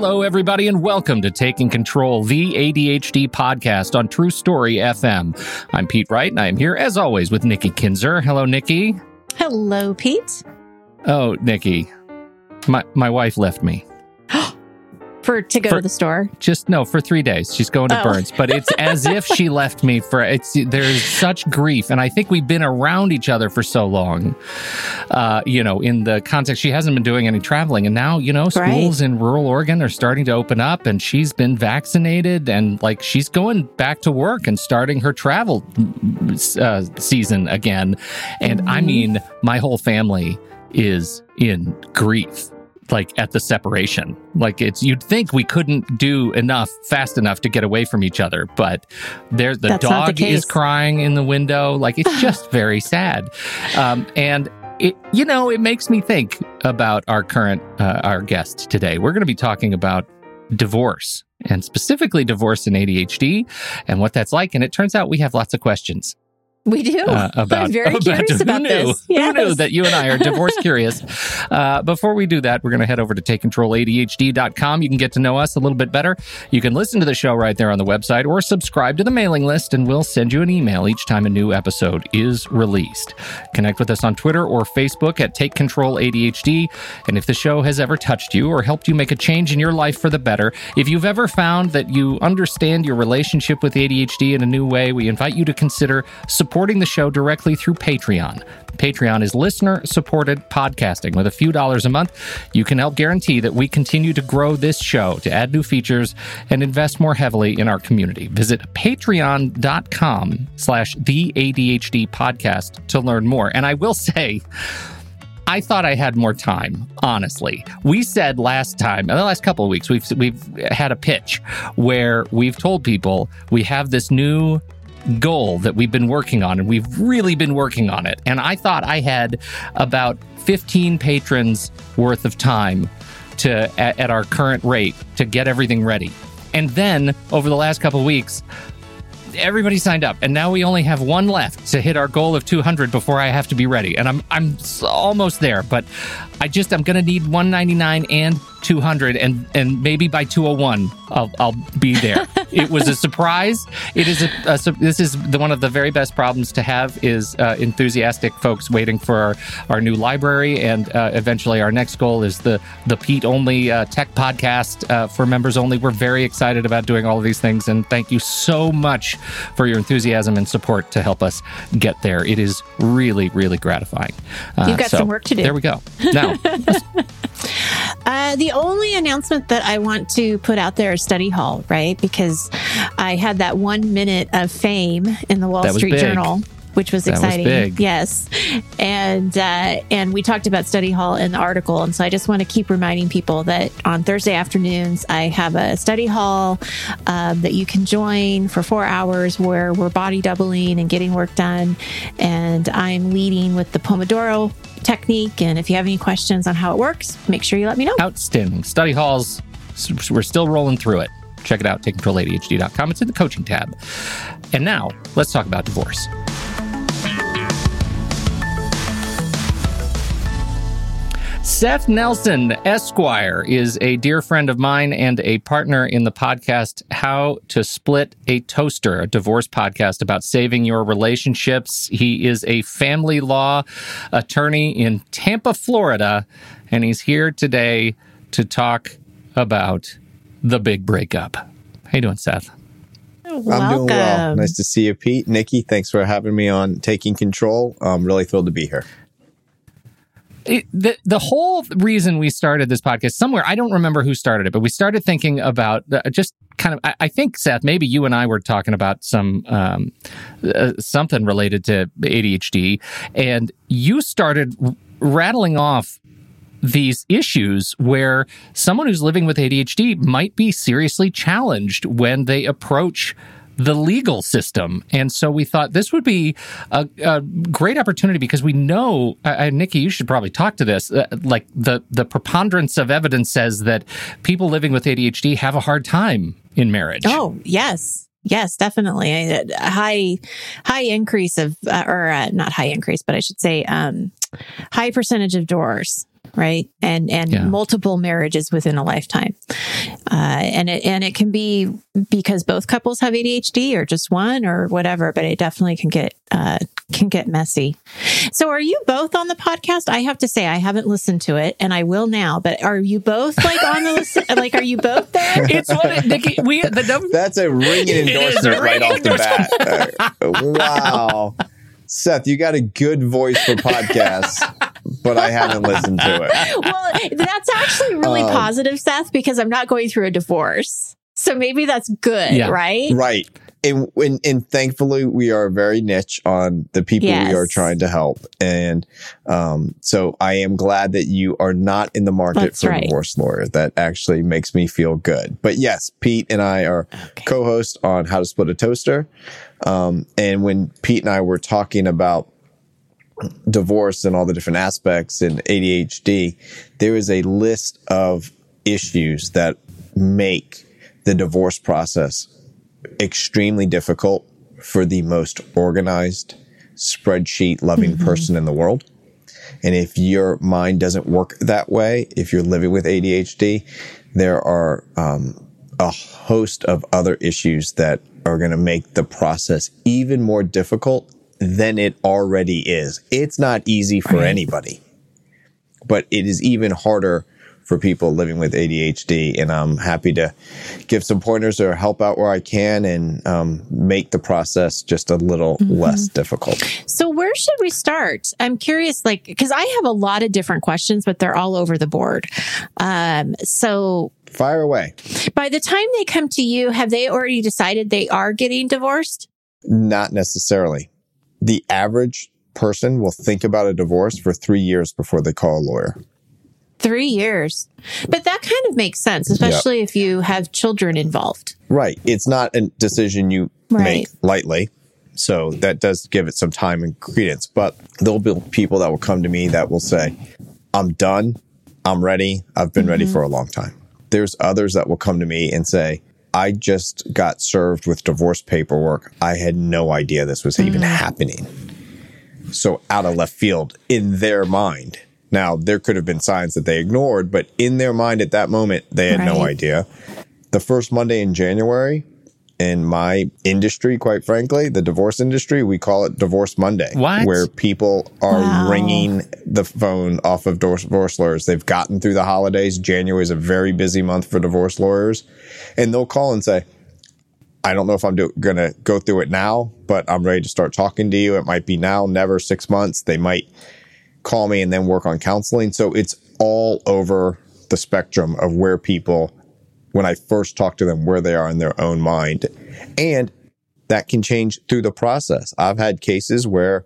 Hello, everybody, and welcome to Taking Control, the ADHD podcast on True Story FM. I'm Pete Wright, and I am here, as always, with Nikki Kinzer. Hello, Nikki. Hello, Pete. Oh, Nikki, my my wife left me. For to go For- to the store. Just no, for three days. She's going to Oh. Burns, but it's as if she left me for. It's there's such grief, and I think we've been around each other for so long. Uh, you know, in the context, she hasn't been doing any traveling, and now you know Right. schools in rural Oregon are starting to open up, and she's been vaccinated, and like she's going back to work and starting her travel uh, season again, and I Mhm. mean, my whole family is in grief like at the separation. Like it's you'd think we couldn't do enough fast enough to get away from each other, but there the That's not the dog is crying in the window. Like it's just very sad. Um, and it you know it makes me think about our current uh, our guest today. We're going to be talking about divorce and specifically divorce and ADHD and what that's like. And it turns out we have lots of questions We do. uh, about, I'm very about curious about knew, this. Who knew Yes. that you and I are divorce curious? Uh, before we do that, we're going to head over to takecontroladhd.com. You can get to know us a little bit better. You can listen to the show right there on the website or subscribe to the mailing list, and we'll send you an email each time a new episode is released. Connect with us on Twitter or Facebook at Take Control ADHD. And if the show has ever touched you or helped you make a change in your life for the better, if you've ever found that you understand your relationship with ADHD in a new way, we invite you to consider supporting the show directly through Patreon. Patreon is listener supported podcasting. With a few dollars a month, you can help guarantee that we continue to grow this show, to add new features, and invest more heavily in our community. Visit patreon.com slash the ADHD podcast to learn more. And I will say, I thought I had more time, honestly. We said last time, in the last couple of weeks, we've we've had a pitch where we've told people we have this new goal that we've been working on and we've really been working on it. And I thought I had about 15 patrons worth of time to at, at our current rate to get everything ready. And then over the last couple weeks, everybody signed up and now we only have one left to hit our goal of 200 before I have to be ready and I'm I'm almost there but I just I'm going to need 199 and 200 and and maybe by 201 I'll I'll be there. it was a surprise. It is a, a su- this is the one of the very best problems to have is uh, enthusiastic folks waiting for our, our new library and uh, eventually our next goal is the the Pete only uh, tech podcast uh, for members only. We're very excited about doing all of these things and thank you so much for your enthusiasm and support to help us get there. It is really really gratifying. Uh, You've got so some work to do. There we go. Now, Uh, the only announcement that I want to put out there is study hall, right? Because I had that one minute of fame in the Wall Street big. Journal, which was That was exciting. big. Yes, and uh, and we talked about study hall in the article, and so I just want to keep reminding people that on Thursday afternoons I have a study hall um, that you can join for four hours, where we're body doubling and getting work done, and I'm leading with the Pomodoro technique. And if you have any questions on how it works, make sure you let me know. outstanding study halls. We're still rolling through it. Check it out, takecontroladhd.com. It's in the coaching tab. And now, let's talk about divorce. Seth Nelson, Esquire, is a dear friend of mine and a partner in the podcast How to Split a Toaster, a divorce podcast about saving your relationships. He is a family law attorney in Tampa, Florida, and he's here today to talk about the big breakup. How you doing, Seth? Welcome. I'm doing well. Nice to see you, Pete. Nikki, thanks for having me on Taking Control. I'm really thrilled to be here. The the whole reason we started this podcast somewhere I don't remember who started it, but we started thinking about uh, just kind of. I, I, think Seth, maybe you and I were talking about some um, uh, something related to ADHD, and you started rattling off these issues where someone who's living with ADHD might be seriously challenged when they approach the legal system. And so we thought this would be a, a great opportunity because we know, uh, Nikki, you should probably talk to this. Uh, like the, the preponderance of evidence says that people living with ADHD have a hard time in marriage. Oh, yes. Yes, definitely. A high, high increase of, uh, or uh, not high increase, but I should say, um, high percentage of doors right? And and yeah. multiple marriages within a lifetime, uh, and it and it can be because both couples have ADHD or just one or whatever. But it definitely can get uh, can get messy. So, are you both on the podcast? I have to say, I haven't listened to it, and I will now. But are you both like on the list? like, are you both there? It's what it, Nikki, we the number. That's a ringing endorsement right off the bat. wow. Seth, you got a good voice for podcasts, but I haven't listened to it. Well, that's actually really um, positive, Seth, because I'm not going through a divorce. So maybe that's good, yeah. right? Right. And, and, and thankfully we are very niche on the people yes. we are trying to help. And, um, so I am glad that you are not in the market That's for right. a divorce lawyer. That actually makes me feel good. But yes, Pete and I are okay. co-hosts on how to split a toaster. Um, and when Pete and I were talking about divorce and all the different aspects and ADHD, there is a list of issues that make the divorce process extremely difficult for the most organized, spreadsheet loving mm-hmm. person in the world. And if your mind doesn't work that way, if you're living with ADHD, there are um, a host of other issues that are going to make the process even more difficult than it already is. It's not easy for anybody, but it is even harder for people living with ADHD. And I'm happy to give some pointers or help out where I can and um, make the process just a little mm-hmm. less difficult. So, where should we start? I'm curious, like, because I have a lot of different questions, but they're all over the board. Um, so, fire away. By the time they come to you, have they already decided they are getting divorced? Not necessarily. The average person will think about a divorce for three years before they call a lawyer. Three years. But that kind of makes sense, especially yep. if you have children involved. Right. It's not a decision you right. make lightly. So that does give it some time and credence. But there'll be people that will come to me that will say, I'm done. I'm ready. I've been mm-hmm. ready for a long time. There's others that will come to me and say, I just got served with divorce paperwork. I had no idea this was mm-hmm. even mm. happening. So out of left field in their mind, now, there could have been signs that they ignored, but in their mind at that moment, they had right. no idea. The first Monday in January, in my industry, quite frankly, the divorce industry, we call it Divorce Monday. What? Where people are wow. ringing the phone off of divorce lawyers. They've gotten through the holidays. January is a very busy month for divorce lawyers. And they'll call and say, I don't know if I'm going to go through it now, but I'm ready to start talking to you. It might be now, never, six months. They might call me and then work on counseling. So it's all over the spectrum of where people, when I first talk to them, where they are in their own mind. And that can change through the process. I've had cases where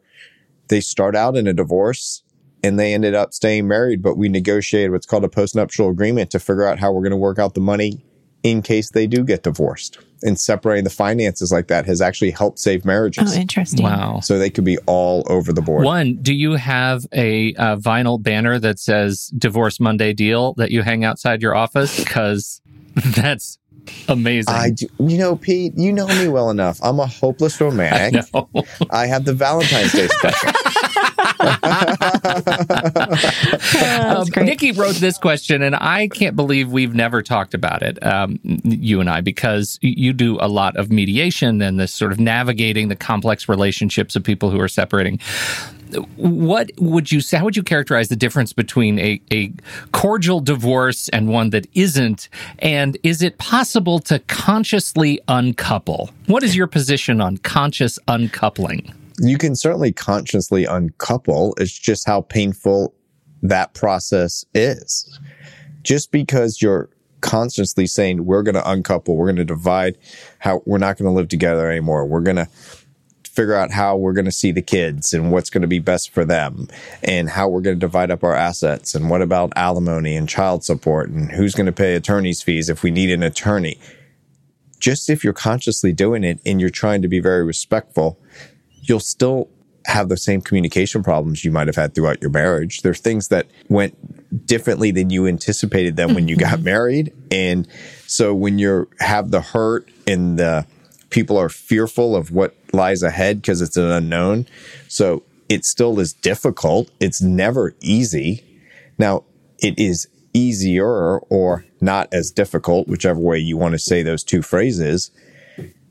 they start out in a divorce and they ended up staying married, but we negotiated what's called a postnuptial agreement to figure out how we're going to work out the money in case they do get divorced. And separating the finances like that has actually helped save marriages. Oh, interesting. Wow. So they could be all over the board. One, do you have a, a vinyl banner that says Divorce Monday deal that you hang outside your office? Because that's amazing. I do, you know, Pete, you know me well enough. I'm a hopeless romantic. I, I have the Valentine's Day special. Um, Nikki wrote this question, and I can't believe we've never talked about it, um, you and I, because you do a lot of mediation and this sort of navigating the complex relationships of people who are separating what would you say? How would you characterize the difference between a, a cordial divorce and one that isn't? And is it possible to consciously uncouple? What is your position on conscious uncoupling? You can certainly consciously uncouple. It's just how painful that process is. Just because you're consciously saying, we're going to uncouple, we're going to divide, how we're not going to live together anymore. We're going to figure out how we're going to see the kids and what's going to be best for them and how we're going to divide up our assets and what about alimony and child support and who's going to pay attorney's fees if we need an attorney. Just if you're consciously doing it and you're trying to be very respectful, you'll still have the same communication problems you might have had throughout your marriage. There are things that went differently than you anticipated them when you got mm-hmm. married. And so when you have the hurt and the people are fearful of what lies ahead because it's an unknown. So it still is difficult. It's never easy. Now, it is easier or not as difficult, whichever way you want to say those two phrases.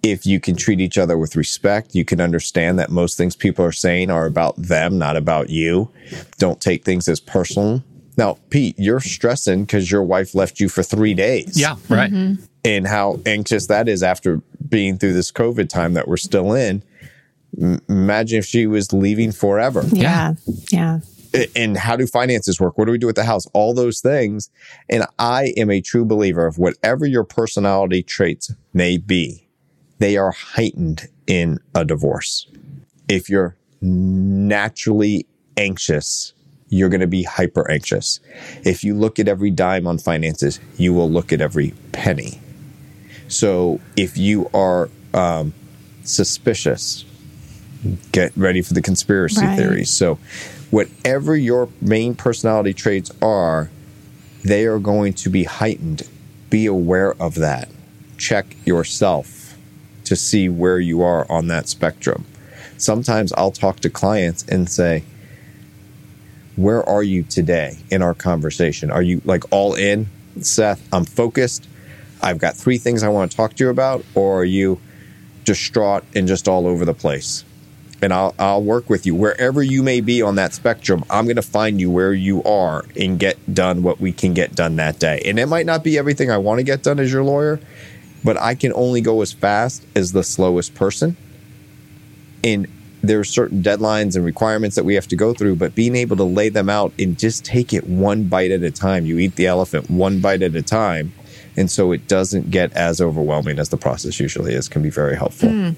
If you can treat each other with respect, you can understand that most things people are saying are about them, not about you. Don't take things as personal. Now, Pete, you're stressing because your wife left you for three days. Yeah, right. Mm-hmm. And how anxious that is after being through this COVID time that we're still in. M- imagine if she was leaving forever. Yeah. Yeah. And how do finances work? What do we do with the house? All those things. And I am a true believer of whatever your personality traits may be, they are heightened in a divorce. If you're naturally anxious, you're going to be hyper anxious. If you look at every dime on finances, you will look at every penny. So if you are um, suspicious, get ready for the conspiracy right. theories. So whatever your main personality traits are, they are going to be heightened. Be aware of that. Check yourself to see where you are on that spectrum. Sometimes I'll talk to clients and say, Where are you today in our conversation? Are you like all in, Seth? I'm focused. I've got three things I want to talk to you about, or are you distraught and just all over the place? And I'll, I'll work with you wherever you may be on that spectrum. I'm going to find you where you are and get done what we can get done that day. And it might not be everything I want to get done as your lawyer, but I can only go as fast as the slowest person. And there are certain deadlines and requirements that we have to go through, but being able to lay them out and just take it one bite at a time. You eat the elephant one bite at a time and so it doesn't get as overwhelming as the process usually is, can be very helpful. Mm.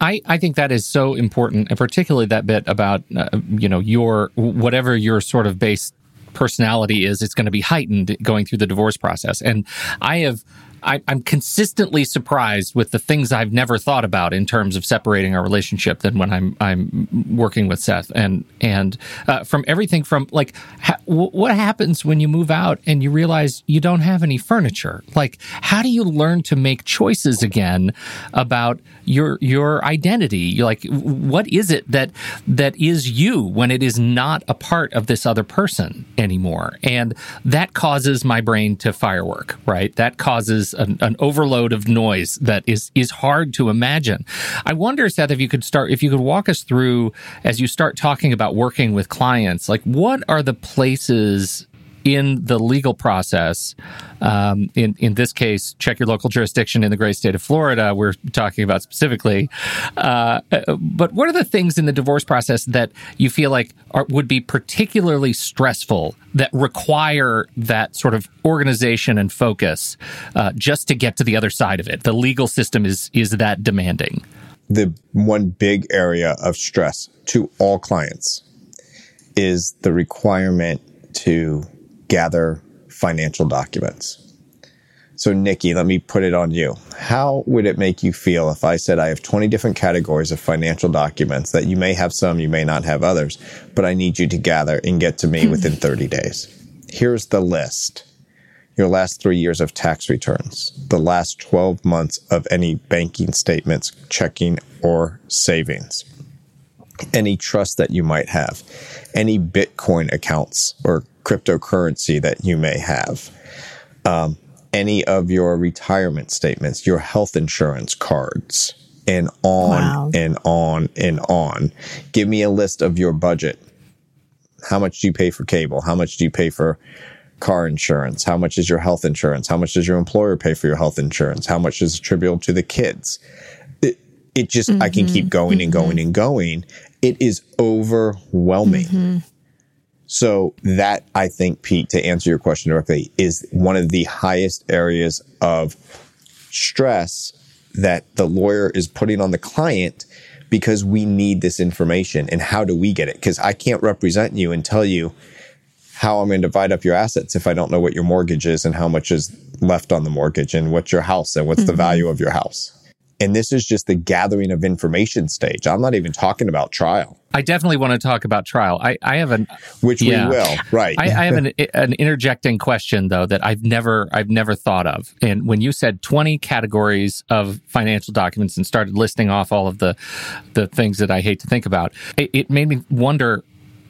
I, I think that is so important, and particularly that bit about uh, you know your whatever your sort of base personality is, it's going to be heightened going through the divorce process. And I have I, am consistently surprised with the things I've never thought about in terms of separating our relationship than when I'm I'm working with Seth. And and uh, from everything from like ha- what happens when you move out and you realize you don't have any furniture? Like how do you learn to make choices again about your your identity? Like what is it that that is you when it is not a part of this other person anymore? And that causes my brain to firework right? That causes an, an, overload of noise that is is hard to imagine. I wonder, Seth, if you could start, if you could walk us through as you start talking about working with clients, like what are the places in the legal process, um, in in this case, check your local jurisdiction in the great state of Florida. We're talking about specifically, uh, but what are the things in the divorce process that you feel like are, would be particularly stressful that require that sort of organization and focus uh, just to get to the other side of it? The legal system is is that demanding. The one big area of stress to all clients is the requirement to gather financial documents. So, Nikki, let me put it on you. How would it make you feel if I said I have 20 different categories of financial documents that you may have some, you may not have others, but I need you to gather and get to me within 30 days? Here's the list your last three years of tax returns, the last 12 months of any banking statements, checking, or savings, any trust that you might have, any Bitcoin accounts or cryptocurrency that you may have, um, any of your retirement statements, your health insurance cards, and on wow. and on and on. Give me a list of your budget. How much do you pay for cable? How much do you pay for car insurance? How much is your health insurance? How much does your employer pay for your health insurance? How much is attributable to the kids? It, it just, mm-hmm. I can keep mm-hmm. going mm-hmm. and going and going. It is overwhelming. Mm-hmm. So that I think, Pete, to answer your question directly, is one of the highest areas of stress that the lawyer is putting on the client because we need this information. And how do we get it? Because I can't represent you and tell you how I'm going to divide up your assets if I don't know what your mortgage is and how much is left on the mortgage and what's your house and what's mm-hmm. the value of your house. And this is just the gathering of information stage. I'm not even talking about trial. I definitely want to talk about trial. I, I have an which yeah, we will, right? I, I have an, an interjecting question though that I've never I've never thought of. And when you said 20 categories of financial documents and started listing off all of the the things that I hate to think about, it, it made me wonder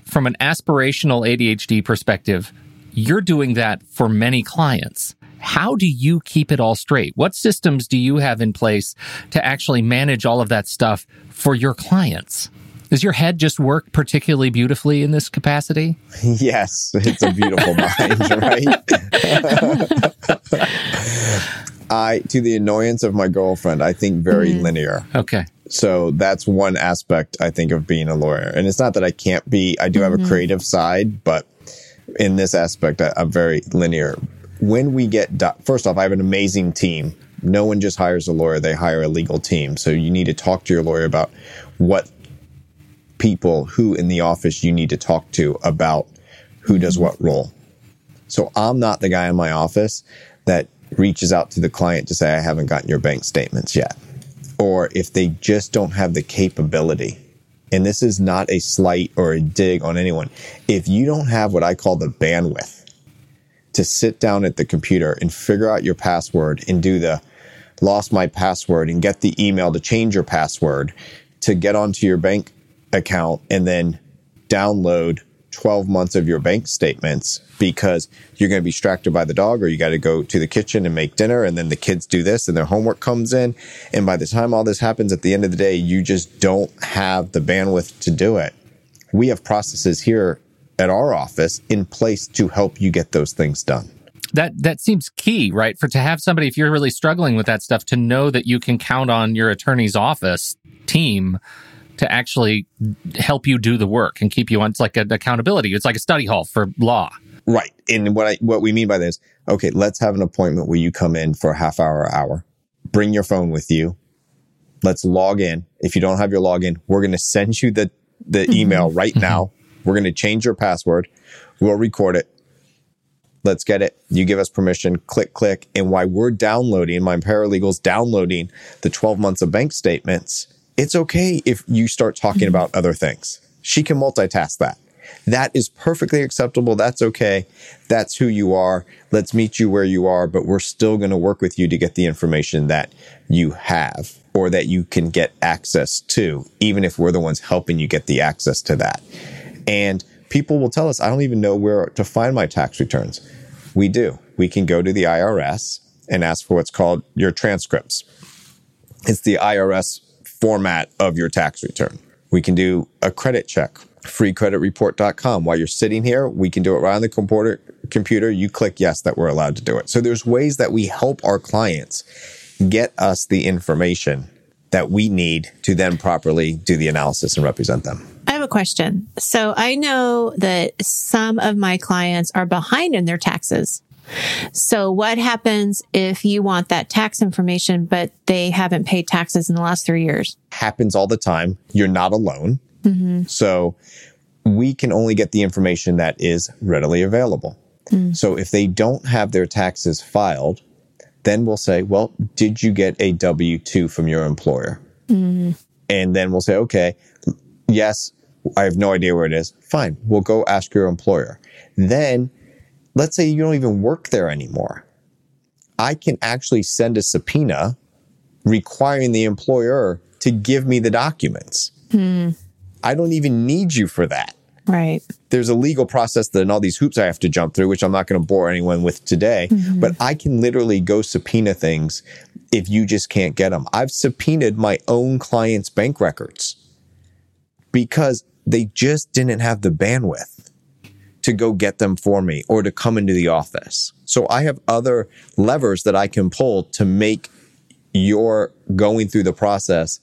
from an aspirational ADHD perspective. You're doing that for many clients. How do you keep it all straight? What systems do you have in place to actually manage all of that stuff for your clients? Does your head just work particularly beautifully in this capacity? Yes, it's a beautiful mind, right? I, to the annoyance of my girlfriend, I think very mm. linear. Okay. So that's one aspect I think of being a lawyer. And it's not that I can't be, I do have mm-hmm. a creative side, but in this aspect, I, I'm very linear when we get, do- first off, I have an amazing team. No one just hires a lawyer, they hire a legal team. So you need to talk to your lawyer about what people who in the office you need to talk to about who does what role. So I'm not the guy in my office that reaches out to the client to say, I haven't gotten your bank statements yet. Or if they just don't have the capability. And this is not a slight or a dig on anyone. If you don't have what I call the bandwidth, to sit down at the computer and figure out your password and do the lost my password and get the email to change your password to get onto your bank account and then download 12 months of your bank statements because you're going to be distracted by the dog or you got to go to the kitchen and make dinner and then the kids do this and their homework comes in and by the time all this happens at the end of the day you just don't have the bandwidth to do it we have processes here at our office in place to help you get those things done. That that seems key, right? For to have somebody if you're really struggling with that stuff to know that you can count on your attorney's office team to actually help you do the work and keep you on it's like an accountability. It's like a study hall for law. Right. And what I what we mean by this, okay, let's have an appointment where you come in for a half hour or hour. Bring your phone with you. Let's log in. If you don't have your login, we're going to send you the the mm-hmm. email right mm-hmm. now we're going to change your password. We'll record it. Let's get it. You give us permission. Click, click. And while we're downloading, my paralegal's downloading the 12 months of bank statements, it's okay if you start talking mm-hmm. about other things. She can multitask that. That is perfectly acceptable. That's okay. That's who you are. Let's meet you where you are, but we're still going to work with you to get the information that you have or that you can get access to, even if we're the ones helping you get the access to that. And people will tell us, I don't even know where to find my tax returns. We do. We can go to the IRS and ask for what's called your transcripts. It's the IRS format of your tax return. We can do a credit check, freecreditreport.com. While you're sitting here, we can do it right on the computer. Computer, you click yes that we're allowed to do it. So there's ways that we help our clients get us the information that we need to then properly do the analysis and represent them. I have a question. So I know that some of my clients are behind in their taxes. So what happens if you want that tax information, but they haven't paid taxes in the last three years? Happens all the time. You're not alone. Mm-hmm. So we can only get the information that is readily available. Mm. So if they don't have their taxes filed, then we'll say, well, did you get a W 2 from your employer? Mm. And then we'll say, okay, yes, I have no idea where it is. Fine. We'll go ask your employer. Then let's say you don't even work there anymore. I can actually send a subpoena requiring the employer to give me the documents. Mm. I don't even need you for that. Right. There's a legal process that and all these hoops I have to jump through, which I'm not going to bore anyone with today. Mm-hmm. But I can literally go subpoena things if you just can't get them. I've subpoenaed my own clients' bank records because they just didn't have the bandwidth to go get them for me or to come into the office. So I have other levers that I can pull to make your going through the process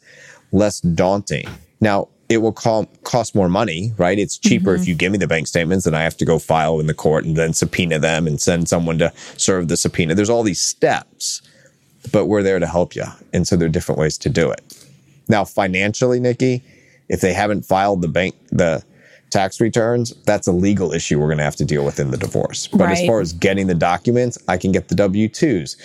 less daunting. Now, it will call, cost more money, right? It's cheaper mm-hmm. if you give me the bank statements and I have to go file in the court and then subpoena them and send someone to serve the subpoena. There's all these steps, but we're there to help you. And so there are different ways to do it. Now, financially, Nikki, if they haven't filed the bank, the tax returns, that's a legal issue we're going to have to deal with in the divorce. But right. as far as getting the documents, I can get the W 2s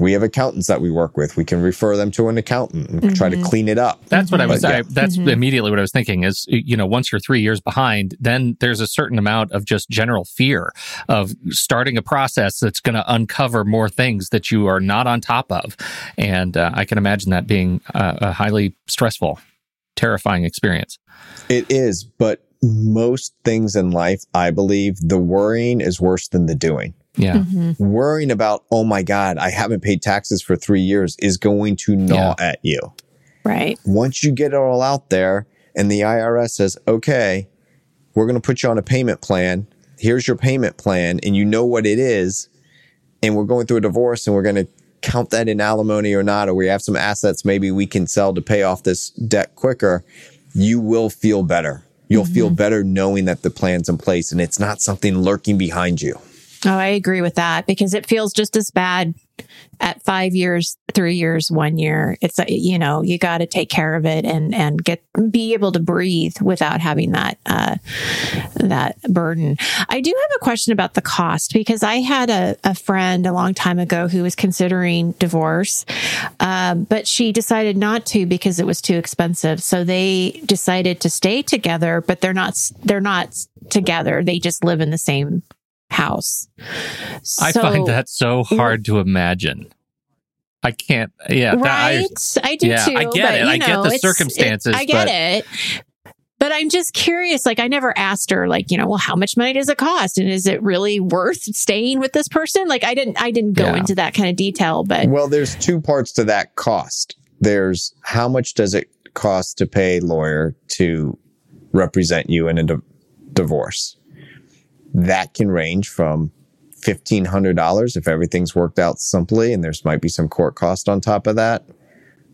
we have accountants that we work with. We can refer them to an accountant and mm-hmm. try to mm-hmm. clean it up. That's what I was. Yeah. I, that's mm-hmm. immediately what I was thinking. Is you know, once you're three years behind, then there's a certain amount of just general fear of starting a process that's going to uncover more things that you are not on top of, and uh, I can imagine that being a, a highly stressful, terrifying experience. It is, but most things in life, I believe, the worrying is worse than the doing. Yeah. Mm-hmm. Worrying about, oh my God, I haven't paid taxes for three years is going to gnaw yeah. at you. Right. Once you get it all out there and the IRS says, okay, we're going to put you on a payment plan. Here's your payment plan. And you know what it is. And we're going through a divorce and we're going to count that in alimony or not, or we have some assets maybe we can sell to pay off this debt quicker. You will feel better. You'll mm-hmm. feel better knowing that the plan's in place and it's not something lurking behind you. Oh, I agree with that because it feels just as bad at five years, three years, one year. It's you know you got to take care of it and and get be able to breathe without having that uh, that burden. I do have a question about the cost because I had a, a friend a long time ago who was considering divorce, um, but she decided not to because it was too expensive. So they decided to stay together, but they're not they're not together. They just live in the same house. So, I find that so hard to imagine. I can't. Yeah, right. That, I, I, do yeah, too. I get but, it. I know, get the circumstances. It, I get but, it. But I'm just curious. Like, I never asked her, like, you know, well, how much money does it cost, and is it really worth staying with this person? Like, I didn't, I didn't go yeah. into that kind of detail. But well, there's two parts to that cost. There's how much does it cost to pay a lawyer to represent you in a di- divorce, that can range from $1,500 if everything's worked out simply and there's might be some court cost on top of that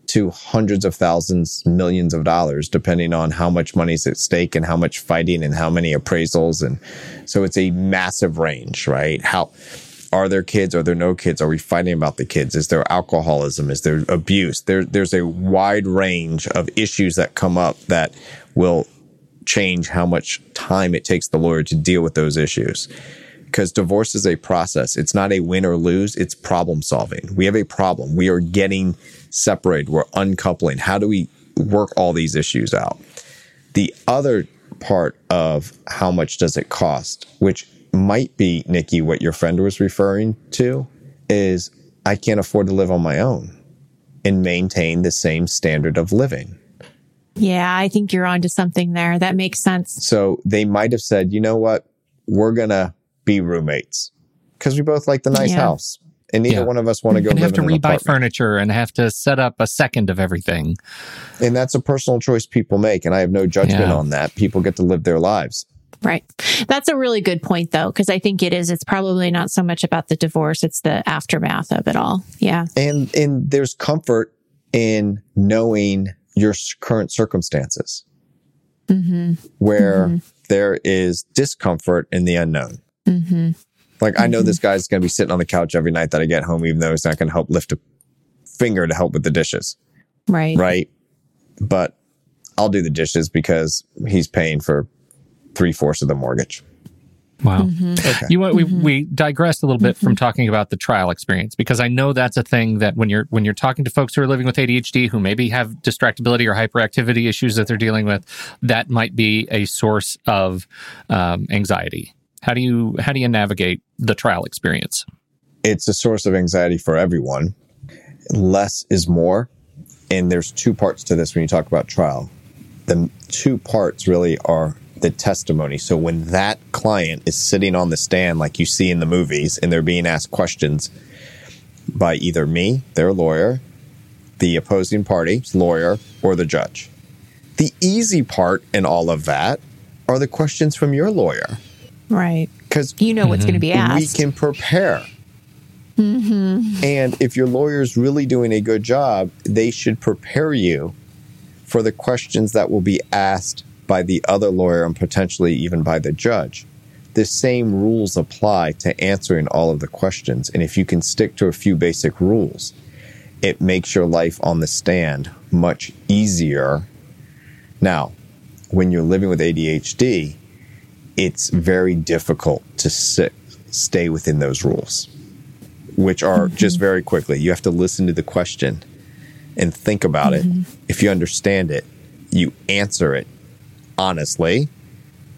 to hundreds of thousands, millions of dollars, depending on how much money's at stake and how much fighting and how many appraisals. And so it's a massive range, right? How are there kids? Are there no kids? Are we fighting about the kids? Is there alcoholism? Is there abuse? There, there's a wide range of issues that come up that will change how much time it takes the lawyer to deal with those issues. Because divorce is a process. It's not a win or lose. It's problem solving. We have a problem. We are getting separated. We're uncoupling. How do we work all these issues out? The other part of how much does it cost, which might be, Nikki, what your friend was referring to, is I can't afford to live on my own and maintain the same standard of living. Yeah, I think you're onto something there. That makes sense. So they might have said, you know what? We're going to be roommates because we both like the nice yeah. house. And neither yeah. one of us want to go and live have to in rebuy apartment. furniture and have to set up a second of everything. And that's a personal choice people make. And I have no judgment yeah. on that. People get to live their lives. Right. That's a really good point, though, because I think it is. It's probably not so much about the divorce; it's the aftermath of it all. Yeah. And and there's comfort in knowing your current circumstances, mm-hmm. where mm-hmm. There is discomfort in the unknown. Mm-hmm. Like, I know this mm-hmm. guy's going to be sitting on the couch every night that I get home, even though he's not going to help lift a finger to help with the dishes. Right. Right. But I'll do the dishes because he's paying for three fourths of the mortgage. Wow. Mm-hmm. Okay. You we mm-hmm. we digressed a little bit mm-hmm. from talking about the trial experience because I know that's a thing that when you're when you're talking to folks who are living with ADHD who maybe have distractibility or hyperactivity issues that they're dealing with, that might be a source of um, anxiety. How do you how do you navigate the trial experience? It's a source of anxiety for everyone. Less is more, and there's two parts to this when you talk about trial. the two parts really are the testimony. So when that client is sitting on the stand, like you see in the movies, and they're being asked questions by either me, their lawyer, the opposing party's lawyer, or the judge. The easy part in all of that are the questions from your lawyer. Right. Because you know what's mm-hmm. going to be asked. We can prepare. Mm-hmm. And if your lawyer's really doing a good job, they should prepare you for the questions that will be asked by the other lawyer and potentially even by the judge. The same rules apply to answering all of the questions. And if you can stick to a few basic rules, it makes your life on the stand much easier. Now, when you're living with ADHD, it's very difficult to sit, stay within those rules, which are mm-hmm. just very quickly. You have to listen to the question and think about mm-hmm. it. If you understand it, you answer it honestly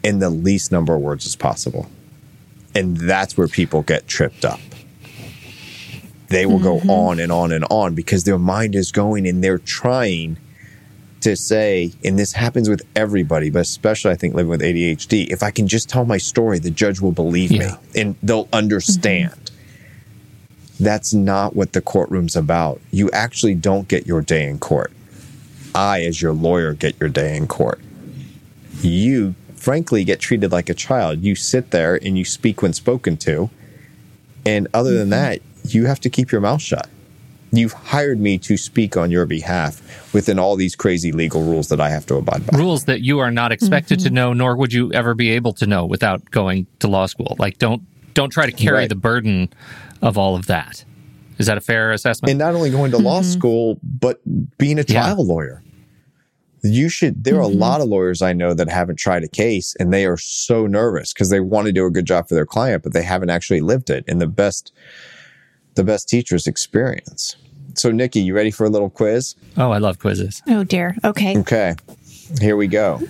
in the least number of words as possible. And that's where people get tripped up. They will mm-hmm. go on and on and on because their mind is going and they're trying to say, and this happens with everybody, but especially I think living with ADHD, if I can just tell my story, the judge will believe yeah. me and they'll understand. Mm-hmm. That's not what the courtroom's about. You actually don't get your day in court. I, as your lawyer, get your day in court. You, frankly, get treated like a child. You sit there and you speak when spoken to. And other than mm-hmm. that, you have to keep your mouth shut. You've hired me to speak on your behalf within all these crazy legal rules that I have to abide by. Rules that you are not expected mm-hmm. to know, nor would you ever be able to know without going to law school. Like, don't don't try to carry right. the burden of all of that. Is that a fair assessment? And not only going to mm-hmm. law school, but being a trial yeah. lawyer. You should, there are mm-hmm. a lot of lawyers I know that haven't tried a case and they are so nervous because they want to do a good job for their client, but they haven't actually lived it. And the best the best teacher's experience. So, Nikki, you ready for a little quiz? Oh, I love quizzes. Oh, dear. Okay. Okay. Here we go.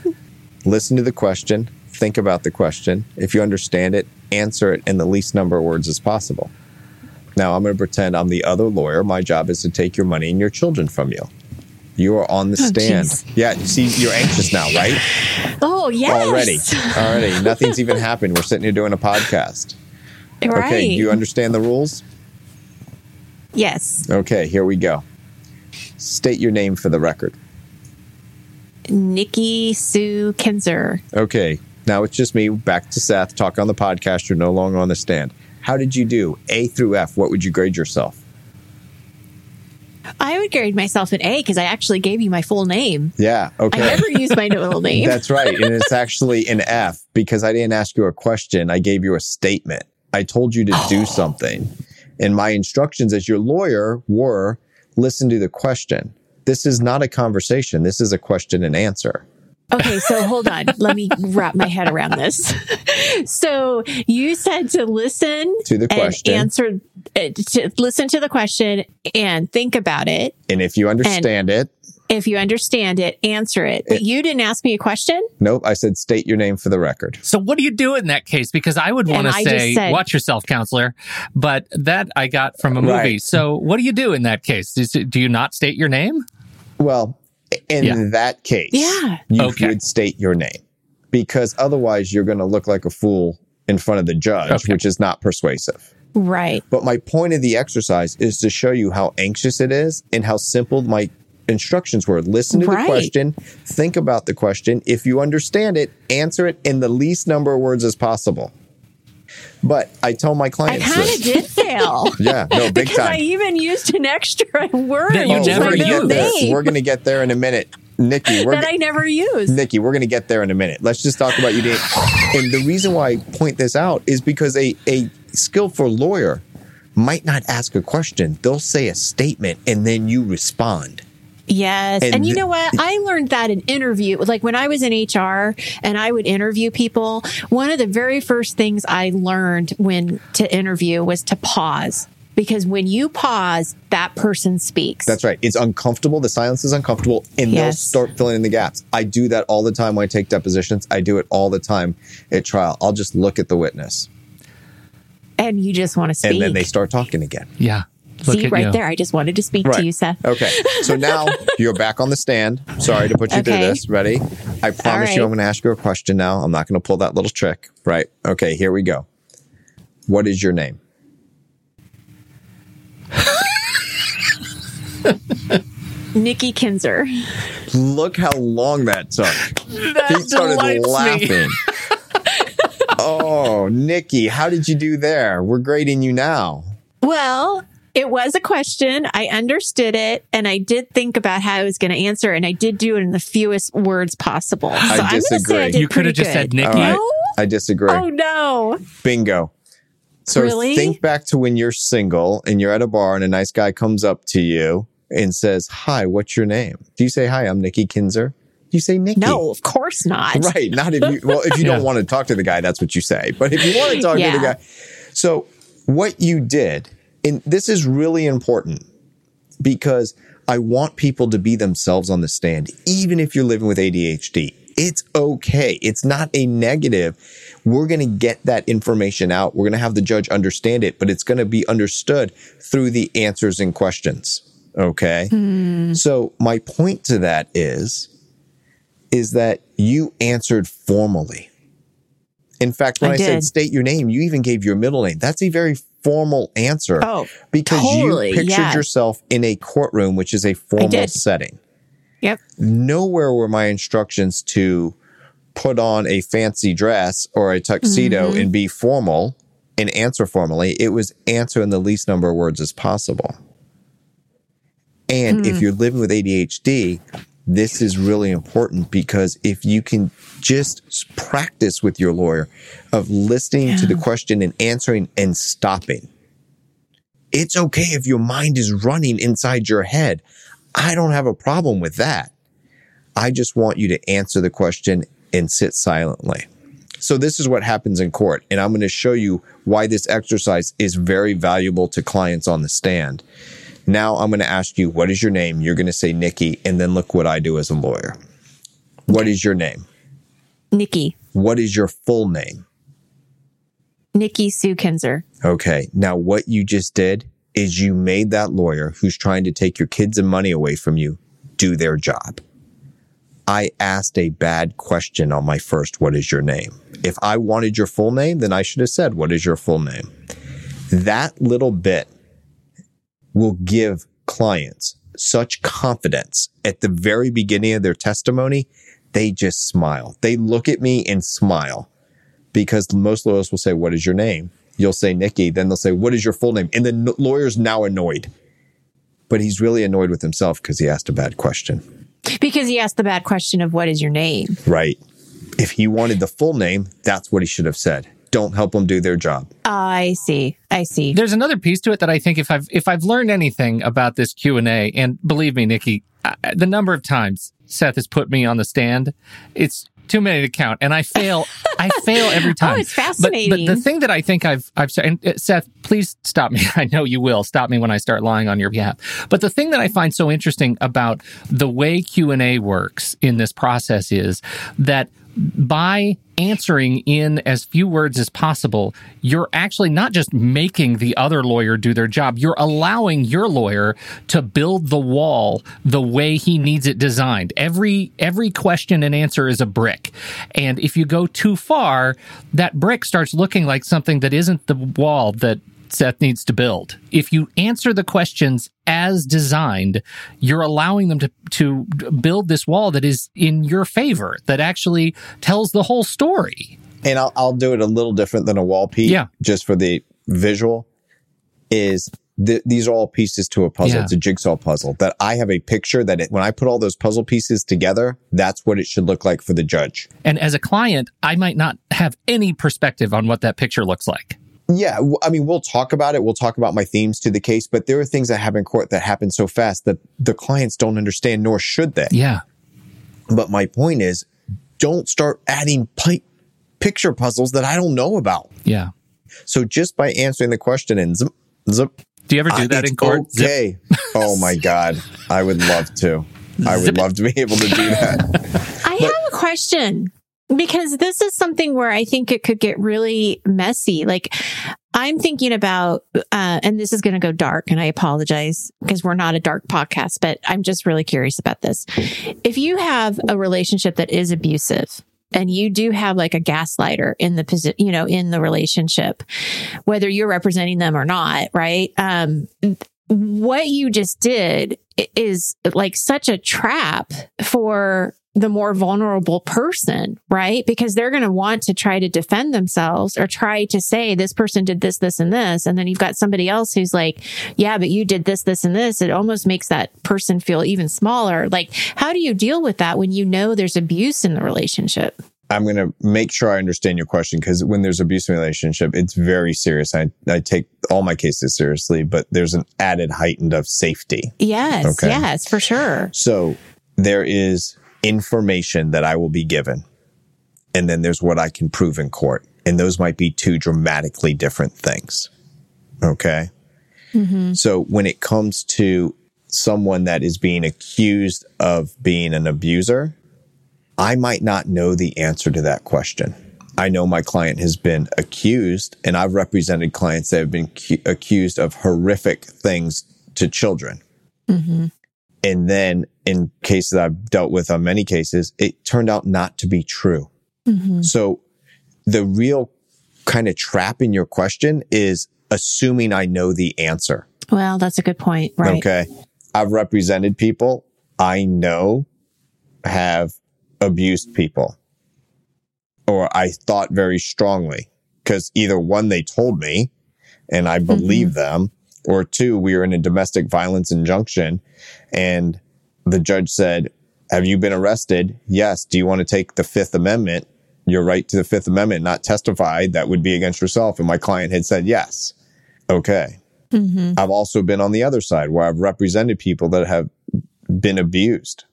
Listen to the question, think about the question. If you understand it, answer it in the least number of words as possible. Now, I'm going to pretend I'm the other lawyer. My job is to take your money and your children from you. You are on the oh, stand. Geez. Yeah, see, you're anxious now, right? Oh, yes. Already. Already. Nothing's even happened. We're sitting here doing a podcast. Right. Okay, do you understand the rules? Yes. Okay, here we go. State your name for the record. Nikki Sue Kinzer. Okay, now it's just me. Back to Seth. Talk on the podcast. You're no longer on the stand. How did you do? A through F. What would you grade yourself? I would grade myself an A because I actually gave you my full name. Yeah. Okay. I never used my middle name. That's right. And it's actually an F because I didn't ask you a question. I gave you a statement. I told you to oh. do something. And my instructions as your lawyer were listen to the question. This is not a conversation. This is a question and answer. Okay, so hold on. Let me wrap my head around this. so you said to listen to the question, answer, uh, to listen to the question and think about it. And if you understand it, if you understand it, answer it. But it, you didn't ask me a question? Nope. I said state your name for the record. So what do you do in that case? Because I would want to say, said, watch yourself, counselor. But that I got from a movie. Right. So what do you do in that case? Do you not state your name? Well, in yeah. that case, yeah. you okay. would state your name because otherwise you're going to look like a fool in front of the judge, okay. which is not persuasive. Right. But my point of the exercise is to show you how anxious it is and how simple my instructions were listen to right. the question, think about the question. If you understand it, answer it in the least number of words as possible. But I tell my clients, I kind of did fail. yeah, no, big because time. I even used an extra word that you oh, never used. We're going to get there in a minute. Nikki, we're that I never used. Nikki, we're going to get there in a minute. Let's just talk about you. Didn't. And the reason why I point this out is because a a skillful lawyer might not ask a question; they'll say a statement, and then you respond. Yes. And, and you know what? I learned that in interview. Like when I was in HR and I would interview people, one of the very first things I learned when to interview was to pause. Because when you pause, that person speaks. That's right. It's uncomfortable. The silence is uncomfortable, and yes. they'll start filling in the gaps. I do that all the time when I take depositions. I do it all the time at trial. I'll just look at the witness. And you just want to speak. And then they start talking again. Yeah. Look See, right you. there. I just wanted to speak right. to you, Seth. Okay. So now you're back on the stand. Sorry to put you okay. through this. Ready? I promise right. you I'm going to ask you a question now. I'm not going to pull that little trick. Right. Okay. Here we go. What is your name? Nikki Kinzer. Look how long that took. That he started laughing. oh, Nikki, how did you do there? We're grading you now. Well, it was a question. I understood it and I did think about how I was going to answer and I did do it in the fewest words possible. So I disagree. I you could have just said Nikki. Right. No? I disagree. Oh no. Bingo. So really? think back to when you're single and you're at a bar and a nice guy comes up to you and says, Hi, what's your name? Do you say, Hi, I'm Nikki Kinzer? Do you say Nikki? No, of course not. Right. Not if you, well, if you yeah. don't want to talk to the guy, that's what you say. But if you want to talk yeah. to the guy. So what you did, and this is really important because I want people to be themselves on the stand, even if you're living with ADHD. It's okay. It's not a negative. We're going to get that information out. We're going to have the judge understand it, but it's going to be understood through the answers and questions. Okay. Mm. So my point to that is, is that you answered formally. In fact, when I, I said state your name, you even gave your middle name. That's a very formal answer. Oh, because totally, you pictured yeah. yourself in a courtroom, which is a formal setting. Yep. Nowhere were my instructions to put on a fancy dress or a tuxedo mm-hmm. and be formal and answer formally. It was answer in the least number of words as possible. And mm. if you're living with ADHD, this is really important because if you can just practice with your lawyer of listening yeah. to the question and answering and stopping. It's okay if your mind is running inside your head. I don't have a problem with that. I just want you to answer the question and sit silently. So this is what happens in court. And I'm going to show you why this exercise is very valuable to clients on the stand. Now I'm going to ask you, what is your name? You're going to say Nikki. And then look what I do as a lawyer. What is your name? Nikki. What is your full name? Nikki Sue Kinzer. Okay. Now what you just did is you made that lawyer who's trying to take your kids and money away from you do their job. I asked a bad question on my first, what is your name? If I wanted your full name, then I should have said, what is your full name? That little bit will give clients such confidence at the very beginning of their testimony. They just smile. They look at me and smile because most lawyers will say, what is your name? You'll say Nikki. Then they'll say, what is your full name? And the lawyer's now annoyed, but he's really annoyed with himself because he asked a bad question. Because he asked the bad question of what is your name? Right. If he wanted the full name, that's what he should have said. Don't help them do their job. I see. I see. There's another piece to it that I think if I've if I've learned anything about this Q and A, and believe me, Nikki, the number of times Seth has put me on the stand, it's too many to count, and I fail. I fail every time. Oh, it's fascinating. But, but, the thing that I think I've I've said, and uh, Seth, please stop me. I know you will stop me when I start lying on your behalf. But the thing that I find so interesting about the way Q and A works in this process is that by answering in as few words as possible, you're actually not just making the other lawyer do their job, you're allowing your lawyer to build the wall the way he needs it designed. Every every question and answer is a brick. And if you go too far, that brick starts looking like something that isn't the wall that Seth needs to build. If you answer the questions as designed, you're allowing them to, to build this wall that is in your favor, that actually tells the whole story. And I'll, I'll do it a little different than a wall piece. Yeah. Just for the visual is th- these are all pieces to a puzzle. Yeah. It's a jigsaw puzzle that I have a picture that it, when I put all those puzzle pieces together, that's what it should look like for the judge. And as a client, I might not have any perspective on what that picture looks like. Yeah, I mean, we'll talk about it. We'll talk about my themes to the case, but there are things that happen in court that happen so fast that the clients don't understand, nor should they. Yeah. But my point is, don't start adding pi- picture puzzles that I don't know about. Yeah. So just by answering the question and zip, zip. Do you ever do that in court? Okay. oh my God. I would love to. I would love to be able to do that. I but, have a question. Because this is something where I think it could get really messy. Like, I'm thinking about, uh, and this is going to go dark, and I apologize because we're not a dark podcast, but I'm just really curious about this. If you have a relationship that is abusive, and you do have like a gaslighter in the position, you know, in the relationship, whether you're representing them or not, right? Um, what you just did is like such a trap for the more vulnerable person, right? Because they're going to want to try to defend themselves or try to say this person did this, this, and this. And then you've got somebody else who's like, yeah, but you did this, this, and this. It almost makes that person feel even smaller. Like, how do you deal with that when you know there's abuse in the relationship? I'm going to make sure I understand your question because when there's abuse in a relationship, it's very serious. I, I take all my cases seriously, but there's an added heightened of safety. Yes. Okay? Yes, for sure. So there is information that I will be given. And then there's what I can prove in court. And those might be two dramatically different things. Okay. Mm-hmm. So when it comes to someone that is being accused of being an abuser, I might not know the answer to that question. I know my client has been accused, and I've represented clients that have been cu- accused of horrific things to children. Mm-hmm. And then in cases I've dealt with on many cases, it turned out not to be true. Mm-hmm. So the real kind of trap in your question is assuming I know the answer. Well, that's a good point. Right. Okay. I've represented people I know have abused people or I thought very strongly because either one, they told me and I believe mm-hmm. them or two, we were in a domestic violence injunction and the judge said, have you been arrested? Yes. Do you want to take the fifth amendment? Your right to the fifth amendment, not testify. That would be against yourself. And my client had said, yes. Okay. Mm-hmm. I've also been on the other side where I've represented people that have been abused.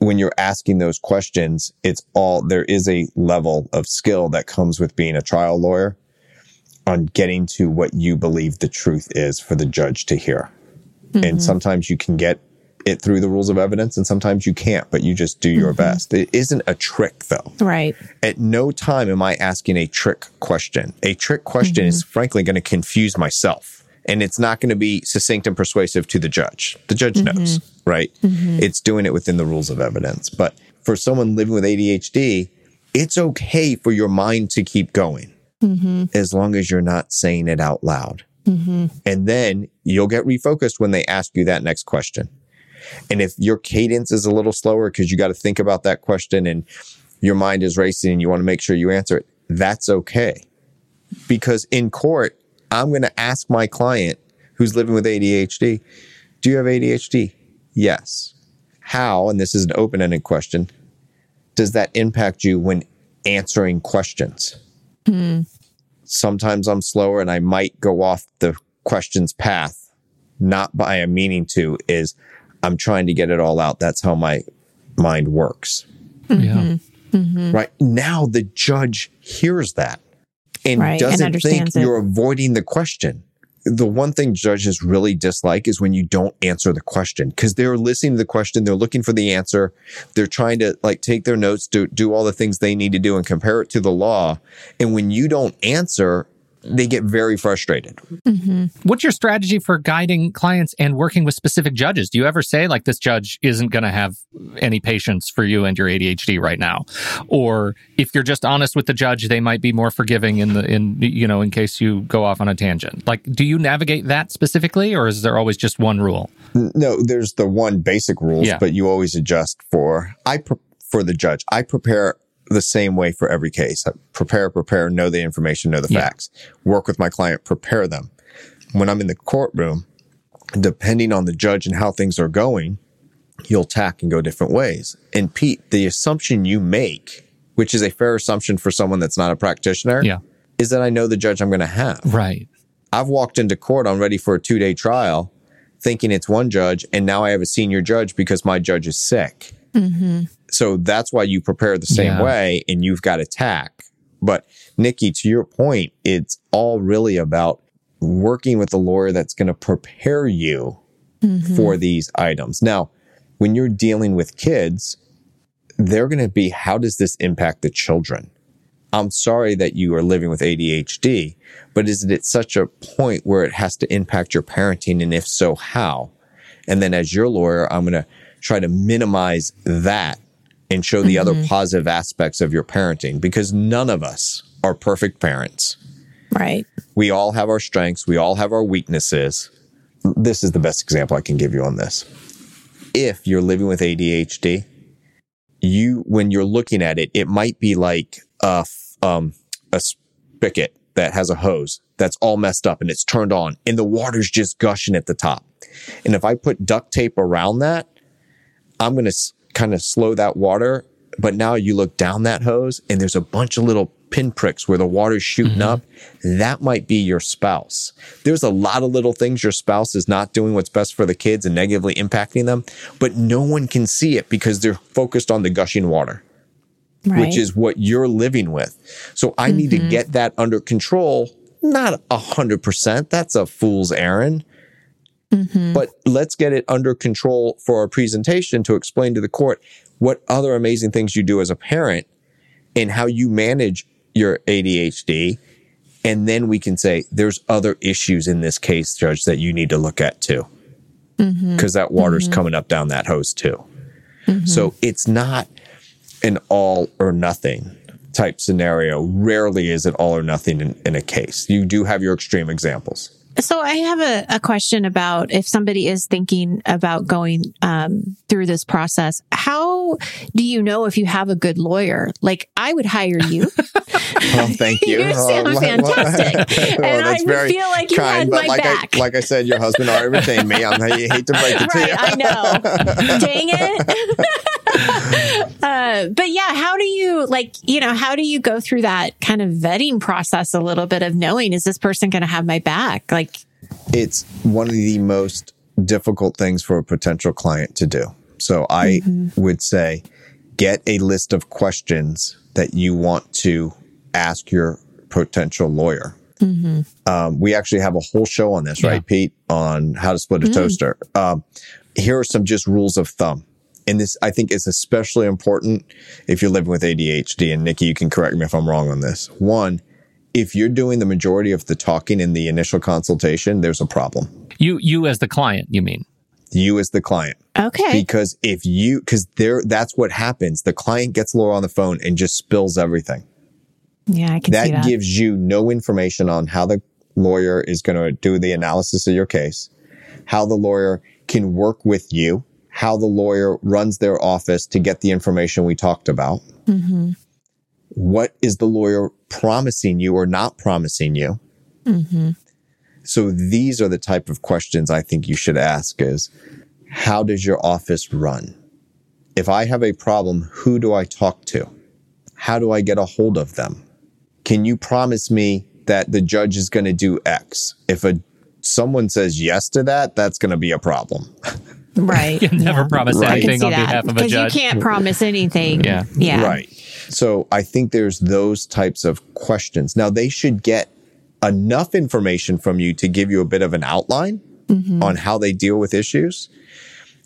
When you're asking those questions, it's all, there is a level of skill that comes with being a trial lawyer on getting to what you believe the truth is for the judge to hear. Mm-hmm. And sometimes you can get it through the rules of evidence and sometimes you can't, but you just do your mm-hmm. best. It isn't a trick though. Right. At no time am I asking a trick question. A trick question mm-hmm. is frankly going to confuse myself and it's not going to be succinct and persuasive to the judge. The judge mm-hmm. knows, right? Mm-hmm. It's doing it within the rules of evidence. But for someone living with ADHD, it's okay for your mind to keep going mm-hmm. as long as you're not saying it out loud. Mm-hmm. And then you'll get refocused when they ask you that next question. And if your cadence is a little slower because you got to think about that question and your mind is racing and you want to make sure you answer it, that's okay. Because in court, I'm going to ask my client who's living with ADHD, do you have ADHD? Yes. How, and this is an open ended question, does that impact you when answering questions? Mm. Sometimes I'm slower and I might go off the question's path, not by a meaning to, is I'm trying to get it all out. That's how my mind works. Mm-hmm. Yeah. Mm-hmm. Right. Now the judge hears that and right. doesn't and think it. you're avoiding the question the one thing judges really dislike is when you don't answer the question because they're listening to the question, they're looking for the answer, they're trying to like take their notes, do do all the things they need to do and compare it to the law. And when you don't answer, they get very frustrated. Mm-hmm. What's your strategy for guiding clients and working with specific judges? Do you ever say, like, this judge isn't going to have any patience for you and your ADHD right now? Or if you're just honest with the judge, they might be more forgiving in the, in, you know, in case you go off on a tangent? Like, do you navigate that specifically, or is there always just one rule? No, there's the one basic rules, yeah. but you always adjust for, I, pre- for the judge. I prepare the same way for every case. I prepare, prepare, know the information, know the yeah. facts, work with my client, prepare them. When I'm in the courtroom, depending on the judge and how things are going, you'll tack and go different ways. And Pete, the assumption you make, which is a fair assumption for someone that's not a practitioner, yeah. is that I know the judge I'm going to have. Right. I've walked into court, I'm ready for a two day trial thinking it's one judge. And now I have a senior judge because my judge is sick. Mm-hmm. So that's why you prepare the same yeah. way and you've got attack. But Nikki, to your point, it's all really about working with a lawyer that's going to prepare you mm-hmm. for these items. Now, when you're dealing with kids, they're going to be, how does this impact the children? I'm sorry that you are living with ADHD, but is it at such a point where it has to impact your parenting? And if so, how? And then as your lawyer, I'm going to try to minimize that and show the mm-hmm. other positive aspects of your parenting because none of us are perfect parents. Right. We all have our strengths. We all have our weaknesses. This is the best example I can give you on this. If you're living with ADHD, you, when you're looking at it, it might be like a, um, a spigot that has a hose that's all messed up and it's turned on and the water's just gushing at the top. And if I put duct tape around that, I'm going to kind of slow that water. But now you look down that hose and there's a bunch of little pinpricks where the water's shooting mm-hmm. up. That might be your spouse. There's a lot of little things your spouse is not doing what's best for the kids and negatively impacting them, but no one can see it because they're focused on the gushing water right. which is what you're living with. So I mm-hmm. need to mm-hmm. get that under control. Not a hundred percent. That's a fool's errand. Mm-hmm. But let's get it under control for our presentation to explain to the court what other amazing things you do as a parent and how you manage your ADHD. And then we can say, there's other issues in this case, Judge, that you need to look at too. Because mm-hmm. that water's mm-hmm. coming up down that hose too. Mm-hmm. So it's not an all or nothing type scenario. Rarely is it all or nothing in, in a case. You do have your extreme examples. So I have a, a, question about if somebody is thinking about going um, through this process. How do you know if you have a good lawyer? Like I would hire you. well, thank you. you sound oh, fantastic, well, and I would feel like you kind, had my like back. I, like I said, your husband already retained me. I'm, I hate to break it right, to you. I know. Dang it. Uh, but yeah, how do you like, you know, how do you go through that kind of vetting process a little bit of knowing, is this person going to have my back? Like, it's one of the most difficult things for a potential client to do. So I mm-hmm. would say get a list of questions that you want to ask your potential lawyer. Mm-hmm. Um, we actually have a whole show on this, yeah. right, Pete, on how to split a mm-hmm. toaster. Um, here are some just rules of thumb and this I think is especially important if you're living with ADHD. And Nikki, you can correct me if I'm wrong on this. One, if you're doing the majority of the talking in the initial consultation, there's a problem. You, you as the client, you mean? You as the client. Okay. Because if you, because there, that's what happens. The client gets Laura on the phone and just spills everything. Yeah, I can that, that. gives you no information on how the lawyer is going to do the analysis of your case, how the lawyer can work with you how the lawyer runs their office to get the information we talked about. Mm-hmm. What is the lawyer promising you or not promising you? Mm-hmm. So these are the type of questions I think you should ask is, how does your office run? If I have a problem, who do I talk to? How do I get a hold of them? Can you promise me that the judge is going to do X? If a someone says yes to that, that's going to be a problem. Right. you can never yeah. promise right. anything on behalf of a judge. Because you can't promise anything. yeah. Yeah. Right. So I think there's those types of questions. Now they should get enough information from you to give you a bit of an outline mm-hmm. on how they deal with issues.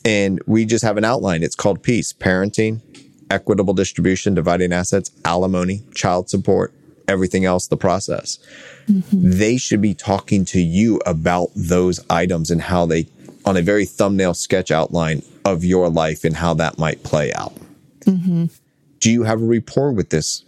And we just have an outline. It's called peace, parenting, equitable distribution, dividing assets, alimony, child support, everything else, the process. Mm-hmm. They should be talking to you about those items and how they on a very thumbnail sketch outline of your life and how that might play out. Mm-hmm. Do you have a rapport with this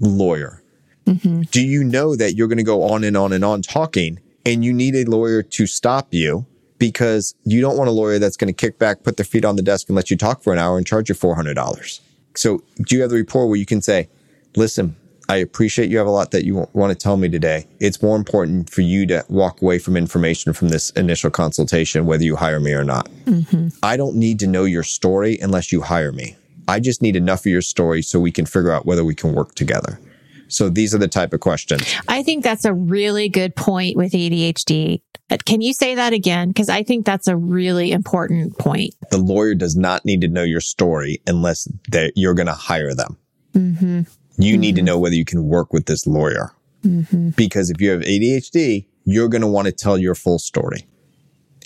lawyer? Mm-hmm. Do you know that you're going to go on and on and on talking and you need a lawyer to stop you because you don't want a lawyer that's going to kick back, put their feet on the desk and let you talk for an hour and charge you $400? So do you have the rapport where you can say, listen, I appreciate you have a lot that you want to tell me today. It's more important for you to walk away from information from this initial consultation, whether you hire me or not. Mm-hmm. I don't need to know your story unless you hire me. I just need enough of your story so we can figure out whether we can work together. So these are the type of questions. I think that's a really good point with ADHD. Can you say that again? Because I think that's a really important point. The lawyer does not need to know your story unless you're going to hire them. Mm-hmm. You mm-hmm. need to mm-hmm. know whether you can work with this lawyer. Mm-hmm. Because if you have ADHD, you're going to want to tell your full story.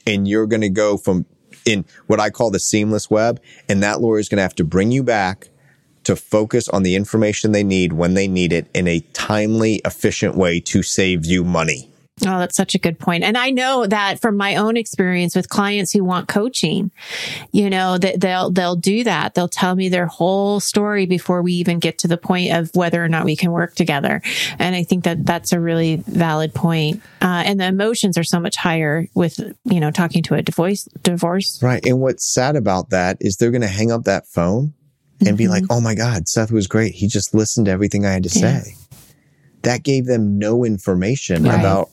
And you're going to go from in what I call the seamless web. And that lawyer is going to have to bring you back to focus on the information they need when they need it in a timely, efficient way to save you money. Oh, that's such a good point. And I know that from my own experience with clients who want coaching, you know, that they'll, they'll do that. They'll tell me their whole story before we even get to the point of whether or not we can work together. And I think that that's a really valid point. Uh, and the emotions are so much higher with, you know, talking to a divorce, divorce. Right. And what's sad about that is they're going to hang up that phone and mm-hmm. be like, mm-hmm. Oh my God, Seth was great. He just listened to everything I had to yeah. say. That gave them no information right. about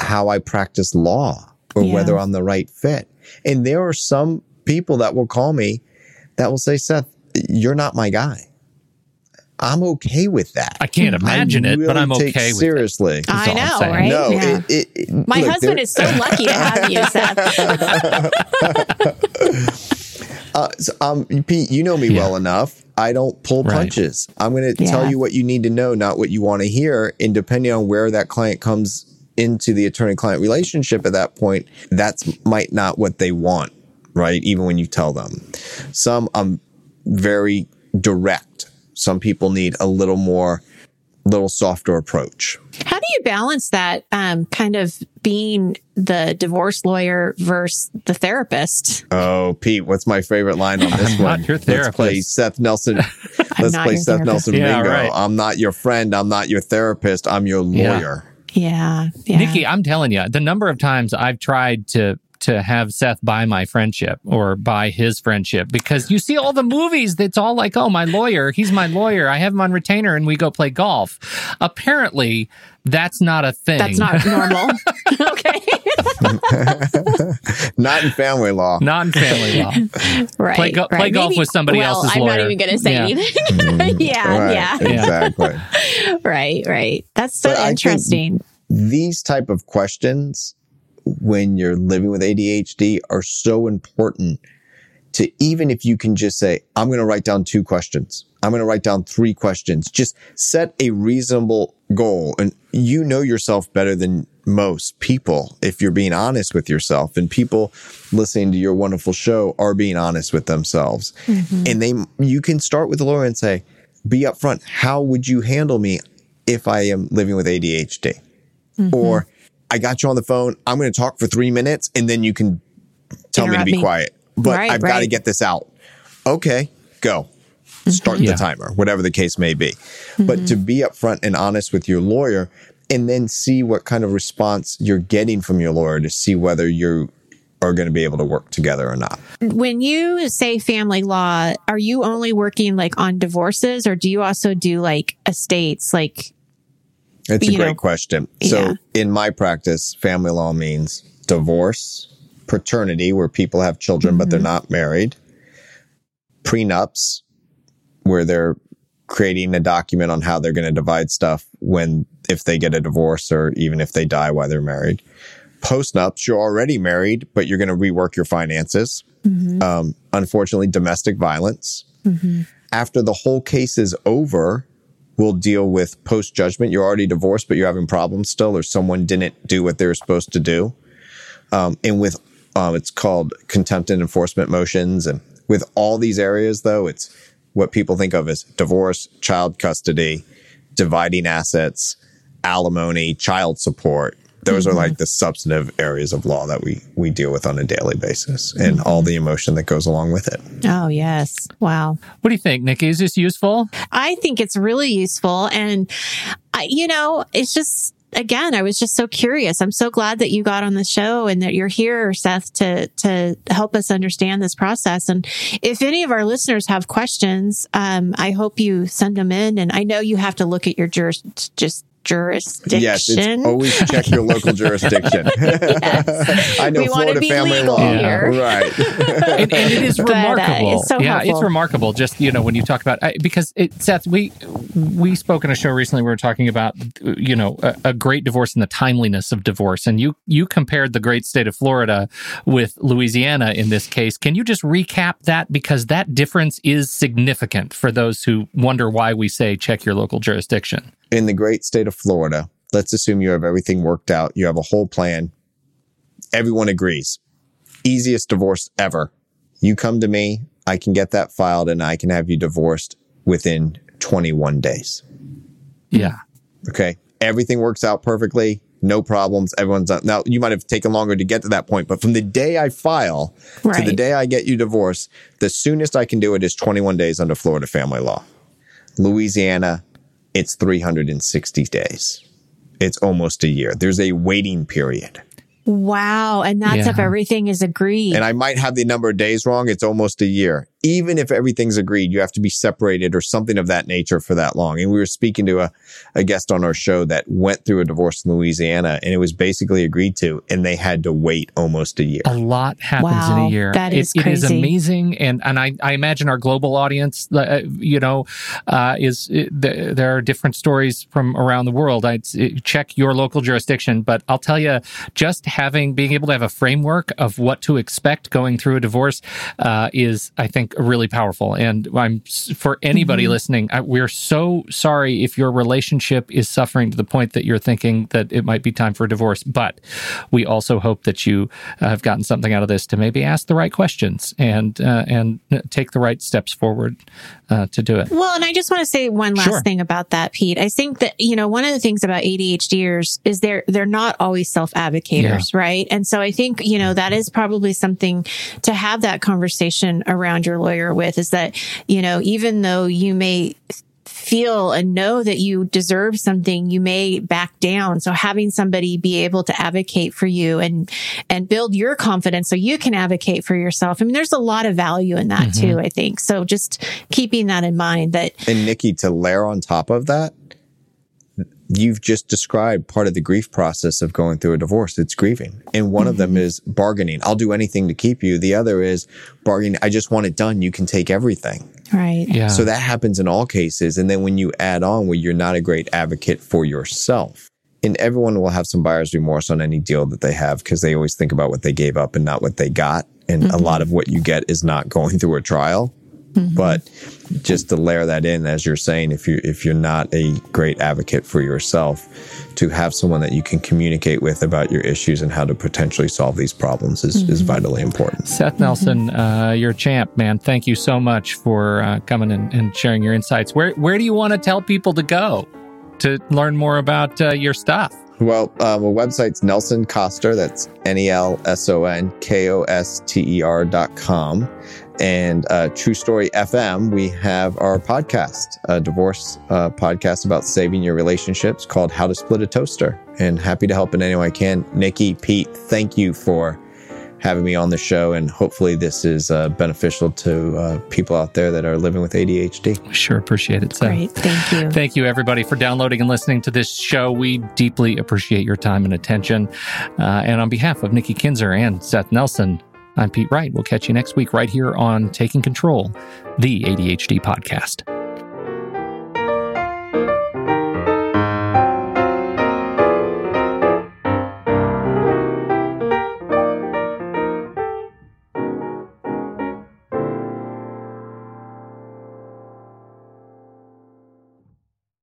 how I practice law or yeah. whether I'm the right fit. And there are some people that will call me that will say, Seth, you're not my guy. I'm okay with that. I can't imagine it, but I'm okay with seriously. it. Seriously. I know, right? No, yeah. it, it, my look, husband is so lucky to have you, Seth. uh, so, um, Pete, you know me yeah. well enough. I don't pull right. punches. I'm going to yeah. tell you what you need to know, not what you want to hear. And depending on where that client comes into the attorney client relationship at that point, that's might not what they want, right? Even when you tell them. Some I'm very direct. Some people need a little more little softer approach. How do you balance that um, kind of being the divorce lawyer versus the therapist? Oh, Pete, what's my favorite line on this one? Not your therapist. Let's play Seth Nelson. Let's play Seth therapist. Nelson yeah, bingo. Right. I'm not your friend. I'm not your therapist. I'm your lawyer. Yeah. Yeah, yeah. Nikki, I'm telling you, the number of times I've tried to to have Seth buy my friendship or buy his friendship because you see all the movies that's all like, oh, my lawyer, he's my lawyer. I have him on retainer and we go play golf. Apparently, that's not a thing. That's not normal. okay. not in family law. Not in family law. right. Play, go- right. play golf Maybe, with somebody well, else's I'm lawyer. not even going to say yeah. anything. Mm-hmm. yeah, right. yeah. Exactly. right, right. That's so but interesting. These type of questions when you're living with ADHD are so important to even if you can just say, I'm going to write down two questions. I'm going to write down three questions. Just set a reasonable goal. And you know yourself better than most people if you're being honest with yourself. And people listening to your wonderful show are being honest with themselves. Mm-hmm. And they, you can start with the lawyer and say, be upfront. How would you handle me if I am living with ADHD? Mm-hmm. Or I got you on the phone. I'm going to talk for three minutes and then you can tell Interrupt me to be me. quiet. But right, I've right. got to get this out. Okay, go. Start mm-hmm. the yeah. timer, whatever the case may be. Mm-hmm. But to be upfront and honest with your lawyer and then see what kind of response you're getting from your lawyer to see whether you are going to be able to work together or not. When you say family law, are you only working like on divorces or do you also do like estates, like it's a great know, question. So yeah. in my practice, family law means divorce, paternity, where people have children, mm-hmm. but they're mm-hmm. not married, prenups, where they're creating a document on how they're going to divide stuff when, if they get a divorce or even if they die while they're married. Postnups, you're already married, but you're going to rework your finances. Mm-hmm. Um, unfortunately, domestic violence. Mm-hmm. After the whole case is over, we'll deal with post judgment. You're already divorced, but you're having problems still, or someone didn't do what they were supposed to do. Um, and with um, it's called contempt and enforcement motions. And with all these areas, though, it's what people think of as divorce, child custody, dividing assets, alimony, child support. Those mm-hmm. are like the substantive areas of law that we we deal with on a daily basis, and mm-hmm. all the emotion that goes along with it. Oh yes, wow. What do you think, Nikki? Is this useful? I think it's really useful, and I, you know, it's just again, I was just so curious. I'm so glad that you got on the show and that you're here, Seth, to to help us understand this process. And if any of our listeners have questions, um, I hope you send them in. And I know you have to look at your juris, just jurisdiction. Yes, it's always check your local jurisdiction. yes. I know we Florida family law. Here. Right. and, and, it is but, remarkable. Uh, it's so yeah, helpful. it's remarkable. Just, you know, when you talk about, because it, Seth, we, we spoke on a show recently, we were talking about, you know, a, a great divorce and the timeliness of divorce. And you, you compared the great state of Florida with Louisiana in this case. Can you just recap that? Because that difference is significant for those who wonder why we say check your local jurisdiction in the great state of Florida, let's assume you have everything worked out. You have a whole plan. Everyone agrees. Easiest divorce ever. You come to me, I can get that filed and I can have you divorced within 21 days. Yeah. Okay. Everything works out perfectly. No problems. Everyone's done. Now, you might have taken longer to get to that point, but from the day I file right. to the day I get you divorced, the soonest I can do it is 21 days under Florida family law. Louisiana, it's 360 days. It's almost a year. There's a waiting period. Wow. And that's yeah. if everything is agreed. And I might have the number of days wrong. It's almost a year even if everything's agreed, you have to be separated or something of that nature for that long. And we were speaking to a, a guest on our show that went through a divorce in Louisiana and it was basically agreed to, and they had to wait almost a year. A lot happens wow, in a year. That is it, crazy. It is amazing. And, and I, I imagine our global audience, uh, you know, uh, is it, there are different stories from around the world. I'd check your local jurisdiction, but I'll tell you, just having, being able to have a framework of what to expect going through a divorce uh, is, I think, really powerful. And I'm for anybody mm-hmm. listening, I, we're so sorry if your relationship is suffering to the point that you're thinking that it might be time for a divorce. But we also hope that you uh, have gotten something out of this to maybe ask the right questions and uh, and take the right steps forward uh, to do it. Well, and I just want to say one last sure. thing about that, Pete. I think that you know one of the things about ADHDers is they're they're not always self advocators, yeah. right? And so I think you know that is probably something to have that conversation around your lawyer with is that you know even though you may feel and know that you deserve something, you may back down. So having somebody be able to advocate for you and, and build your confidence so you can advocate for yourself. I mean, there's a lot of value in that mm-hmm. too, I think. So just keeping that in mind that. And Nikki, to layer on top of that, you've just described part of the grief process of going through a divorce. It's grieving. And one mm-hmm. of them mm-hmm. is bargaining. I'll do anything to keep you. The other is bargaining. I just want it done. You can take everything. Right. Yeah. So that happens in all cases. And then when you add on where you're not a great advocate for yourself, and everyone will have some buyer's remorse on any deal that they have because they always think about what they gave up and not what they got. And mm-hmm. a lot of what you get is not going through a trial. Mm-hmm. But just to layer that in, as you're saying, if you if you're not a great advocate for yourself, to have someone that you can communicate with about your issues and how to potentially solve these problems is, mm-hmm. is vitally important. Seth Nelson, mm-hmm. uh, you're a champ, man. Thank you so much for uh, coming and, and, sharing your insights. Where where do you want to tell people to go to learn more about uh, your stuff? Well, uh, my website's Nelson Koster. That's N E L S O N K O S T E R dot com. And uh, True Story FM, we have our podcast, a divorce uh, podcast about saving your relationships called How to Split a Toaster. And happy to help in any way I can. Nikki, Pete, thank you for having me on the show. And hopefully, this is uh, beneficial to uh, people out there that are living with ADHD. Sure, appreciate it. So, Great. Thank you. Thank you, everybody, for downloading and listening to this show. We deeply appreciate your time and attention. Uh, and on behalf of Nikki Kinzer and Seth Nelson, I'm Pete Wright. We'll catch you next week right here on Taking Control, the ADHD podcast.